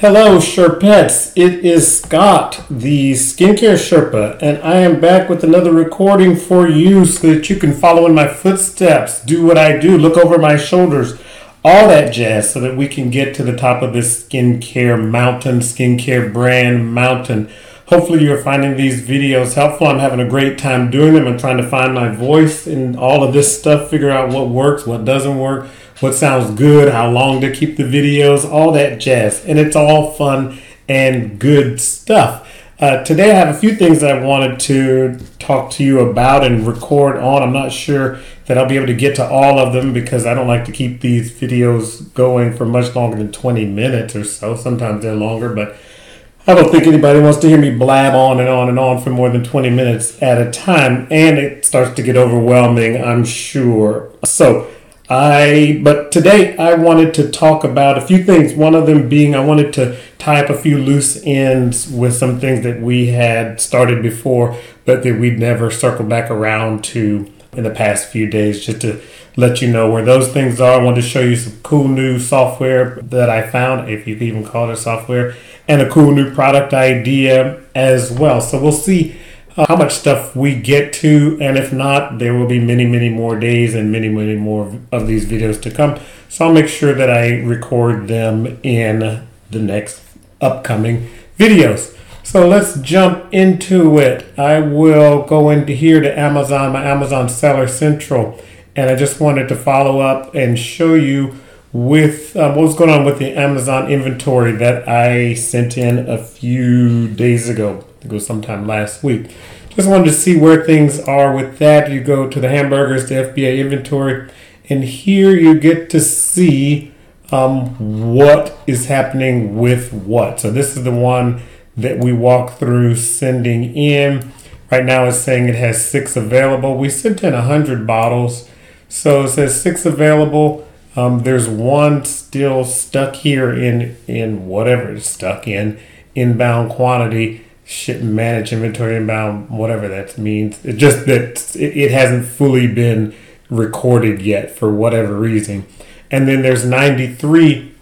Hello, Sherpettes. It is Scott, the Skincare Sherpa, and I am back with another recording for you so that you can follow in my footsteps, do what I do, look over my shoulders, all that jazz, so that we can get to the top of this skincare mountain, skincare brand mountain. Hopefully, you're finding these videos helpful. I'm having a great time doing them. I'm trying to find my voice in all of this stuff, figure out what works, what doesn't work what sounds good, how long to keep the videos, all that jazz. And it's all fun and good stuff. Uh, today, I have a few things that I wanted to talk to you about and record on. I'm not sure that I'll be able to get to all of them because I don't like to keep these videos going for much longer than 20 minutes or so. Sometimes they're longer, but I don't think anybody wants to hear me blab on and on and on for more than 20 minutes at a time. And it starts to get overwhelming, I'm sure. So, I but today I wanted to talk about a few things. One of them being I wanted to tie up a few loose ends with some things that we had started before, but that we'd never circled back around to in the past few days, just to let you know where those things are. I wanted to show you some cool new software that I found, if you can even call it software, and a cool new product idea as well. So we'll see uh, how much stuff we get to, and if not, there will be many, many more days and many, many more of these videos to come. So I'll make sure that I record them in the next upcoming videos. So let's jump into it. I will go into here to Amazon, my Amazon Seller Central, and I just wanted to follow up and show you with uh, what was going on with the Amazon inventory that I sent in a few days ago it was sometime last week. Just wanted to see where things are with that. You go to the hamburgers, the FBA inventory, and here you get to see um, what is happening with what. So this is the one that we walk through sending in. Right now it's saying it has six available. We sent in 100 bottles. So it says six available. Um, there's one still stuck here in, in whatever it's stuck in, inbound quantity ship manage inventory inbound, whatever that means. It just that it hasn't fully been recorded yet for whatever reason. And then there's 93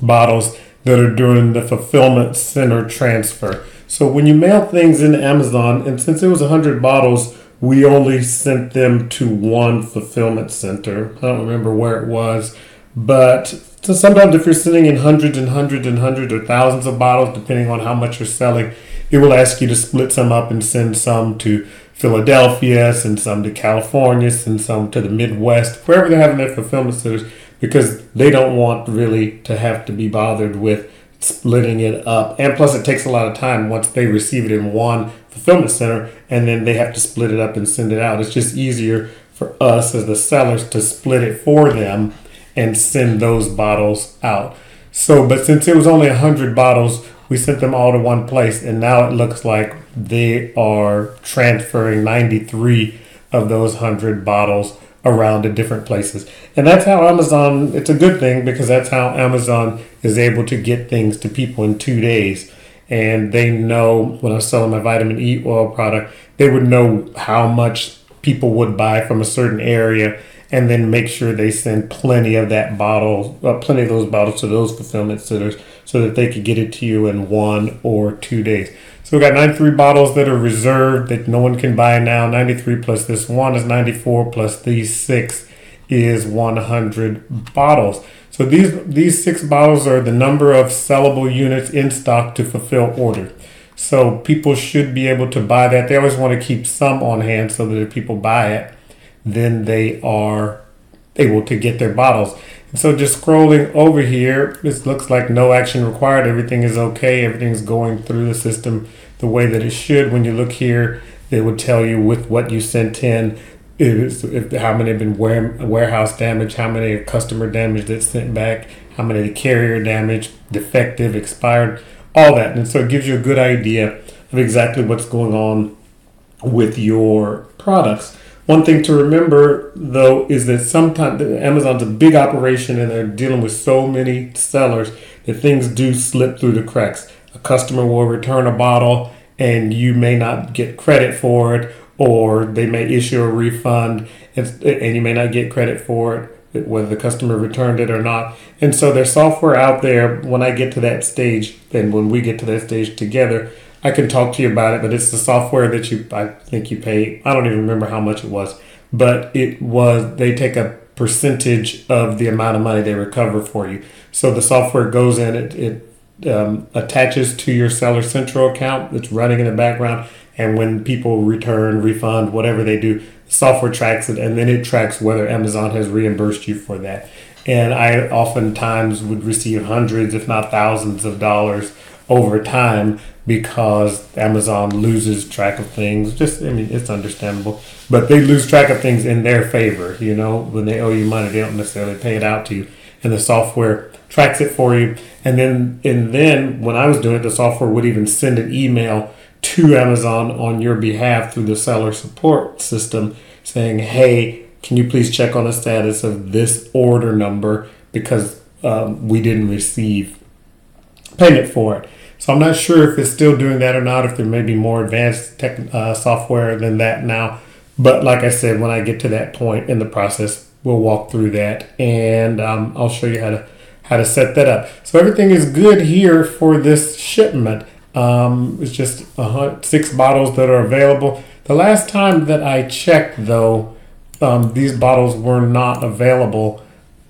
bottles that are doing the fulfillment center transfer. So when you mail things in Amazon, and since it was 100 bottles, we only sent them to one fulfillment center. I don't remember where it was, but so sometimes if you're sending in hundreds and hundreds and hundreds or thousands of bottles, depending on how much you're selling, it will ask you to split some up and send some to Philadelphia, send some to California, send some to the Midwest, wherever they're having their fulfillment centers, because they don't want really to have to be bothered with splitting it up. And plus, it takes a lot of time once they receive it in one fulfillment center and then they have to split it up and send it out. It's just easier for us as the sellers to split it for them and send those bottles out. So, but since it was only 100 bottles, we sent them all to one place, and now it looks like they are transferring 93 of those 100 bottles around to different places. And that's how Amazon, it's a good thing because that's how Amazon is able to get things to people in two days. And they know when I was selling my vitamin E oil product, they would know how much people would buy from a certain area and then make sure they send plenty of that bottle, uh, plenty of those bottles to those fulfillment centers so that they could get it to you in one or two days. So we've got 93 bottles that are reserved that no one can buy now. 93 plus this one is 94 plus these six is 100 bottles. So these these six bottles are the number of sellable units in stock to fulfill order. So people should be able to buy that. They always want to keep some on hand so that if people buy it, then they are able to get their bottles. So just scrolling over here, this looks like no action required. Everything is okay. Everything's going through the system the way that it should. When you look here, it would tell you with what you sent in, is if, how many have been warehouse damage, how many customer damage that's sent back, how many carrier damage, defective, expired, all that. And so it gives you a good idea of exactly what's going on with your products. One thing to remember, though, is that sometimes Amazon's a big operation and they're dealing with so many sellers that things do slip through the cracks. A customer will return a bottle and you may not get credit for it, or they may issue a refund and, you may not get credit for it. whether the customer returned it or not. And so there's software out there. When I get to that stage, and when we get to that stage together, I can talk to you about it. But it's the software that you, I think you pay. I don't even remember how much it was, but it was. They take a percentage of the amount of money they recover for you. So the software goes in, it, it um, attaches to your Seller Central account that's running in the background. And when people return, refund, whatever they do, the software tracks it and then it tracks whether Amazon has reimbursed you for that. And I oftentimes would receive hundreds, if not thousands, of dollars over time because Amazon loses track of things. Just, I mean, it's understandable, but they lose track of things in their favor. You know, when they owe you money, they don't necessarily pay it out to you, and the software tracks it for you. And then, and then when I was doing it, the software would even send an email to Amazon on your behalf through the seller support system saying, "Hey, can you please check on the status of this order number because um, we didn't receive payment for it." I'm not sure if it's still doing that or not. If there may be more advanced tech uh, software than that now, but like I said, when I get to that point in the process, we'll walk through that and um, I'll show you how to how to set that up. So everything is good here for this shipment. Um, it's just six bottles that are available. The last time that I checked, though, um, these bottles were not available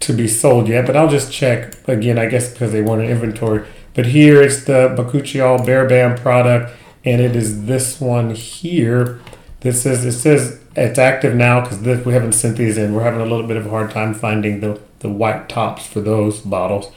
to be sold yet. But I'll just check again. I guess because they weren't in inventory. But here it's the Bakuchiol Bear Band product, and it is this one here. This says it says it's active now because we haven't sent these in. We're having a little bit of a hard time finding the the white tops for those bottles.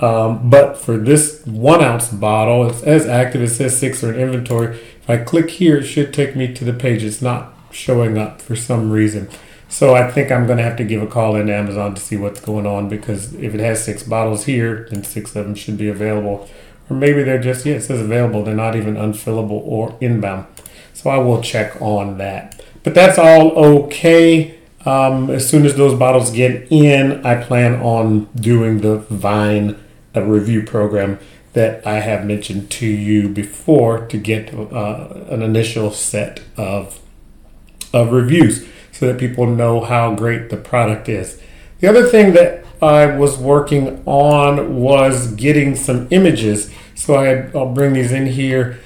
Um, but for this one ounce bottle, it's as active. It says six are in inventory. If I click here, it should take me to the page. It's not showing up for some reason. So I think I'm going to have to give a call into Amazon to see what's going on because if it has six bottles here, then six of them should be available. Or maybe they're just, yeah, it says available. They're not even unfillable or inbound. So I will check on that. But that's all okay. Um, as soon as those bottles get in, I plan on doing the Vine review program that I have mentioned to you before to get uh, an initial set of, of reviews so that people know how great the product is. The other thing that I was working on was getting some images. So I will bring these in here.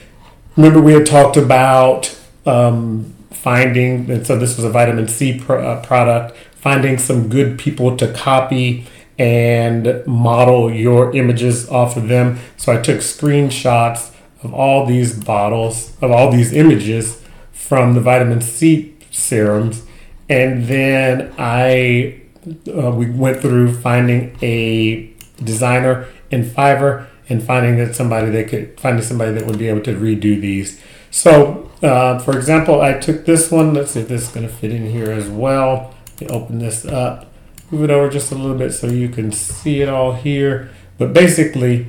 Remember, we had talked about um, finding, and so this was a vitamin C uh, product, finding some good people to copy and model your images off of them. So I took screenshots of all these bottles, of all these images from the vitamin C serums and then I uh, we went through finding a designer in Fiverr and finding that somebody that could finding somebody that would be able to redo these. So, uh, for example, I took this one. Let's see if this is going to fit in here as well. Let me open this up, move it over just a little bit so you can see it all here. But basically,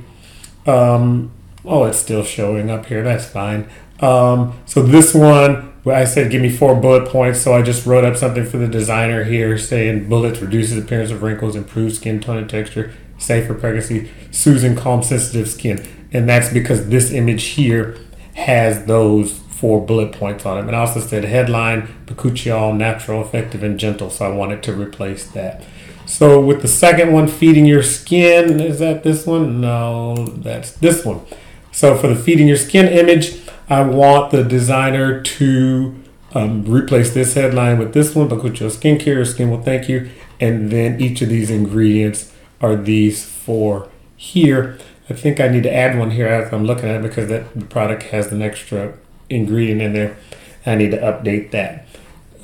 um, oh, it's still showing up here. That's fine. Um, so this one I said give me four bullet points, so I just wrote up something for the designer here saying bullets reduces appearance of wrinkles, improves skin tone and texture, safe for pregnancy, soothes and calms sensitive skin. And that's because this image here has those four bullet points on it. And I also said headline, Bakuchiol, natural, effective, and gentle. So I wanted to replace that. So with the second one, feeding your skin, is that this one? No, that's this one. So for the feeding your skin image, I want the designer to um, replace this headline with this one, Bakuchiol Skincare, Skin Will Thank You. And then each of these ingredients are these four here. I think I need to add one here as I'm looking at it because that the product has an extra ingredient in there. I need to update that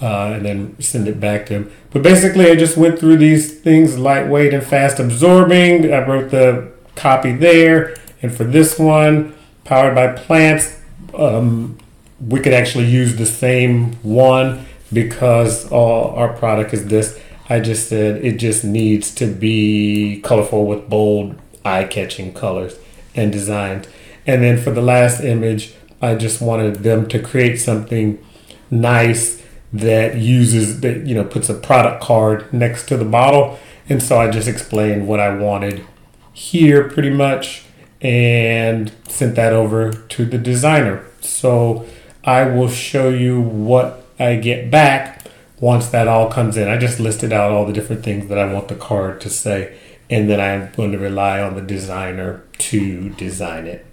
uh, and then send it back to him. But basically, I just went through these things lightweight and fast absorbing. I wrote the copy there. And for this one, powered by plants, um, we could actually use the same one because all our product is this. I just said it just needs to be colorful with bold, eye catching colors and designs. And then for the last image, I just wanted them to create something nice that uses that you know puts a product card next to the bottle. And so I just explained what I wanted here pretty much and sent that over to the designer. So I will show you what I get back once that all comes in, I just listed out all the different things that I want the card to say, and then I'm going to rely on the designer to design it.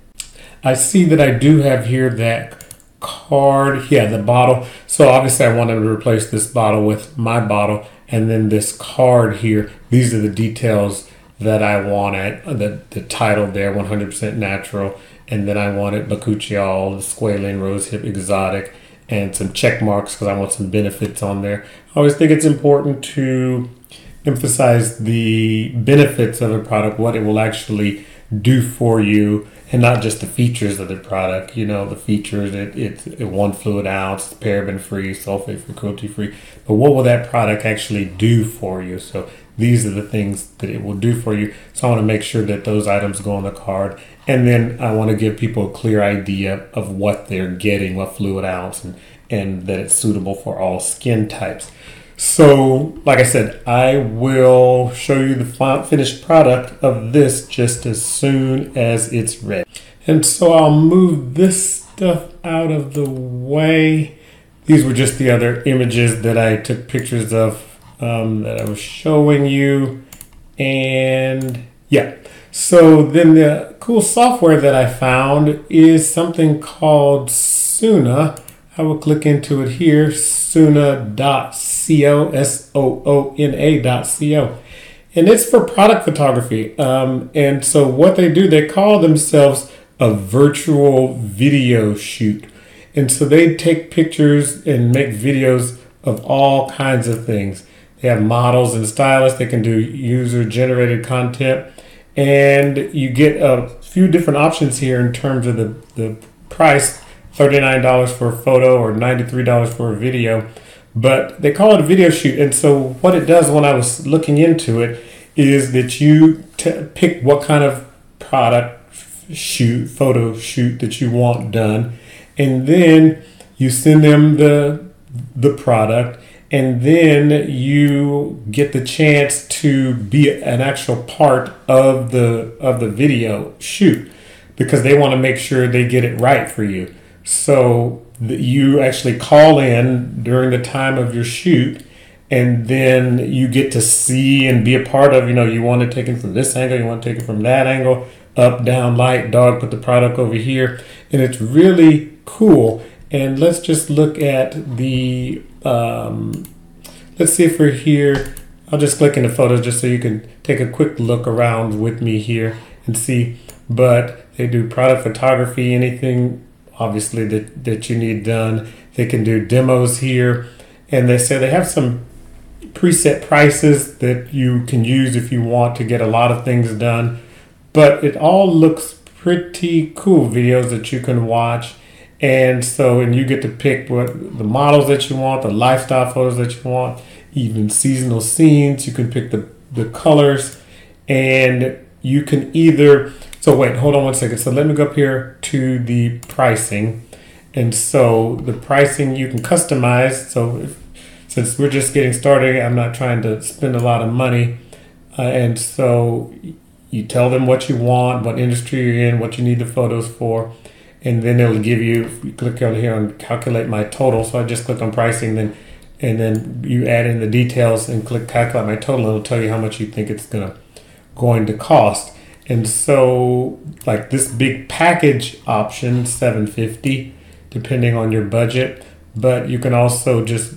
I see that I do have here that card, yeah, the bottle. So obviously I wanted to replace this bottle with my bottle, and then this card here. These are the details that I wanted. Uh, the the title there, 100% natural, and then I wanted Bakuchiol, the squalane, rosehip, exotic and some check marks because I want some benefits on there. I always think it's important to emphasize the benefits of a product, what it will actually do for you, and not just the features of the product. You know, the features, it, it one fluid ounce, paraben free, sulfate free, cruelty free, but what will that product actually do for you? So these are the things that it will do for you. So I want to make sure that those items go on the card. And then I want to give people a clear idea of what they're getting, what fluid ounce, and, and that it's suitable for all skin types. So, like I said, I will show you the finished product of this just as soon as it's ready. And so I'll move this stuff out of the way. These were just the other images that I took pictures of um, that I was showing you. And yeah, so then the cool software that I found is something called Soona. I will click into it here, soona.co, S-O-O-N-A.co. And it's for product photography. Um, and so what they do, they call themselves a virtual video shoot. And so they take pictures and make videos of all kinds of things. They have models and stylists. They can do user generated content. And you get a few different options here in terms of the, the price $39 for a photo or $93 for a video. But they call it a video shoot. And so, what it does when I was looking into it is that you t- pick what kind of product shoot, photo shoot that you want done. And then you send them the, the product and then you get the chance to be an actual part of the of the video shoot because they want to make sure they get it right for you. So you actually call in during the time of your shoot and then you get to see and be a part of you know you want to take it from this angle you want to take it from that angle up down light dog put the product over here. And it's really cool and let's just look at the, um, let's see if we're here. I'll just click into photos just so you can take a quick look around with me here and see. But they do product photography, anything obviously that, that you need done. They can do demos here. And they say they have some preset prices that you can use if you want to get a lot of things done. But it all looks pretty cool videos that you can watch and so, and you get to pick what the models that you want, the lifestyle photos that you want, even seasonal scenes. You can pick the, the colors, and you can either. So, wait, hold on one second. So, let me go up here to the pricing. And so, the pricing you can customize. So, if, since we're just getting started, I'm not trying to spend a lot of money. Uh, and so, you tell them what you want, what industry you're in, what you need the photos for and then it'll give you, you click on here and calculate my total. So I just click on pricing, then and then you add in the details and click calculate my total. And it'll tell you how much you think it's gonna going to cost. And so, like this big package option, seven fifty, depending on your budget. But you can also just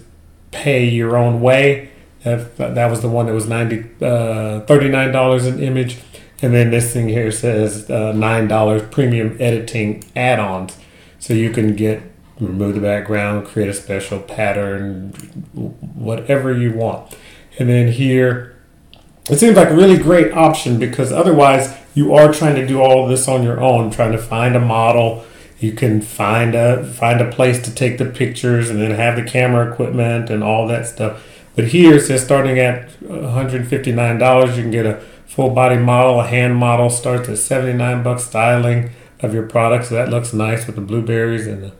pay your own way. That, that was the one that was 90 uh, $39 an image and then this thing here says uh, $9 premium editing add ons. So you can get remove the background, create a special pattern, whatever you want. And then here, it seems like a really great option because otherwise you are trying to do all this on your own, trying to find a model. You can find a find a place to take the pictures and then have the camera equipment and all that stuff. But here it says starting at $159, you can get a full body model, a hand model starts at 79 bucks styling of your product. So that looks nice with the blueberries and the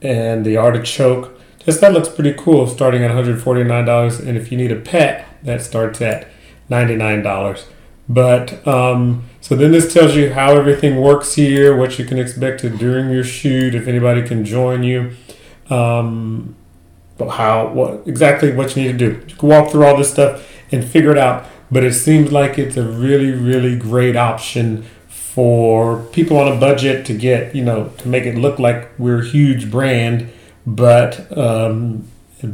and the artichoke. Just that looks pretty cool starting at $149 and if you need a pet that starts at $99. But um, so then this tells you how everything works here, what you can expect to during your shoot, if anybody can join you. Um, how what exactly what you need to do. You can walk through all this stuff and figure it out. But it seems like it's a really, really great option for people on a budget to get, you know, to make it look like we're a huge brand, but um,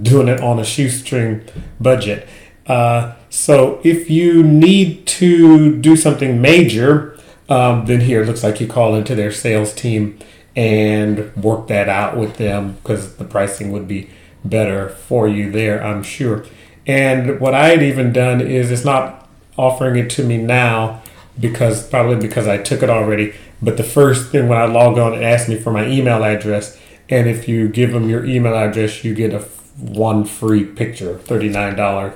doing it on a shoestring budget. Uh, so if you need to do something major, um, then here it looks like you call into their sales team and work that out with them because the pricing would be better for you there, I'm sure. And what I had even done is it's not offering it to me now because probably because I took it already. But the first thing when I log on, it asks me for my email address. And if you give them your email address, you get a one free picture, $39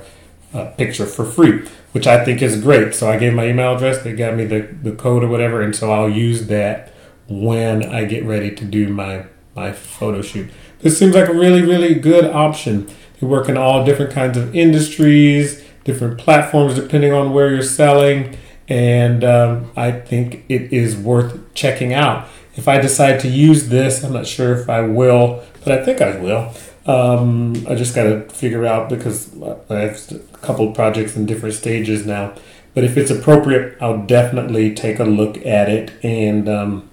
uh, picture for free, which I think is great. So I gave my email address, they got me the, the code or whatever. And so I'll use that when I get ready to do my, my photo shoot. This seems like a really, really good option. They work in all different kinds of industries, different platforms, depending on where you're selling. And um, I think it is worth checking out. If I decide to use this, I'm not sure if I will, but I think I will. Um, I just got to figure out because I have a couple projects in different stages now. But if it's appropriate, I'll definitely take a look at it and um,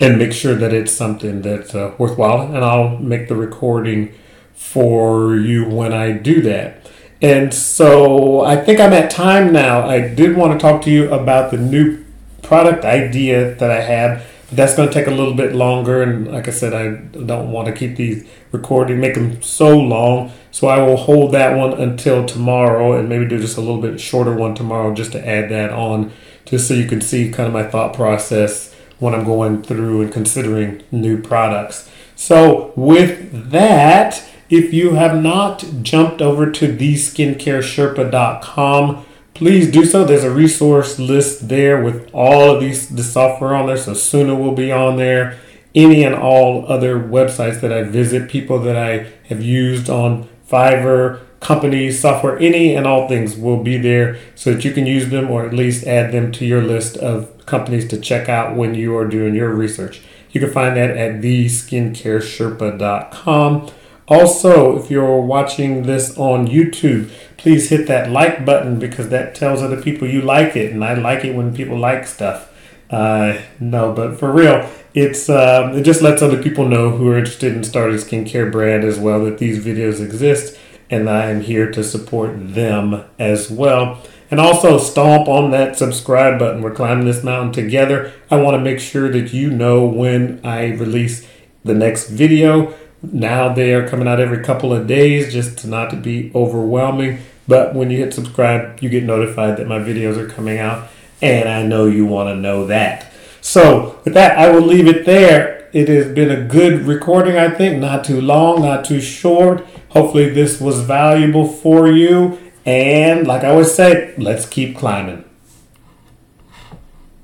and make sure that it's something that's uh, worthwhile. And I'll make the recording for you when I do that. And so I think I'm at time now. I did want to talk to you about the new product idea that I had. That's going to take a little bit longer. And like I said, I don't want to keep these recording, make them so long. So I will hold that one until tomorrow and maybe do just a little bit shorter one tomorrow just to add that on, just so you can see kind of my thought process when I'm going through and considering new products. So with that, if you have not jumped over to theskincaresherpa.com, please do so. There's a resource list there with all of these the software on there. So Soona will be on there. Any and all other websites that I visit, people that I have used on Fiverr, companies, software, any and all things will be there so that you can use them or at least add them to your list of companies to check out when you are doing your research. You can find that at theskincaresherpa.com. Also, if you're watching this on YouTube, please hit that like button because that tells other people you like it, and I like it when people like stuff. Uh, no, but for real, it's uh, it just lets other people know who are interested in starting a skincare brand as well that these videos exist, and I am here to support them as well. And also stomp on that subscribe button. We're climbing this mountain together. I want to make sure that you know when I release the next video. Now they are coming out every couple of days just to not to be overwhelming. But when you hit subscribe, you get notified that my videos are coming out. And I know you want to know that. So with that, I will leave it there. It has been a good recording, I think. Not too long, not too short. Hopefully this was valuable for you. And like I always say, let's keep climbing.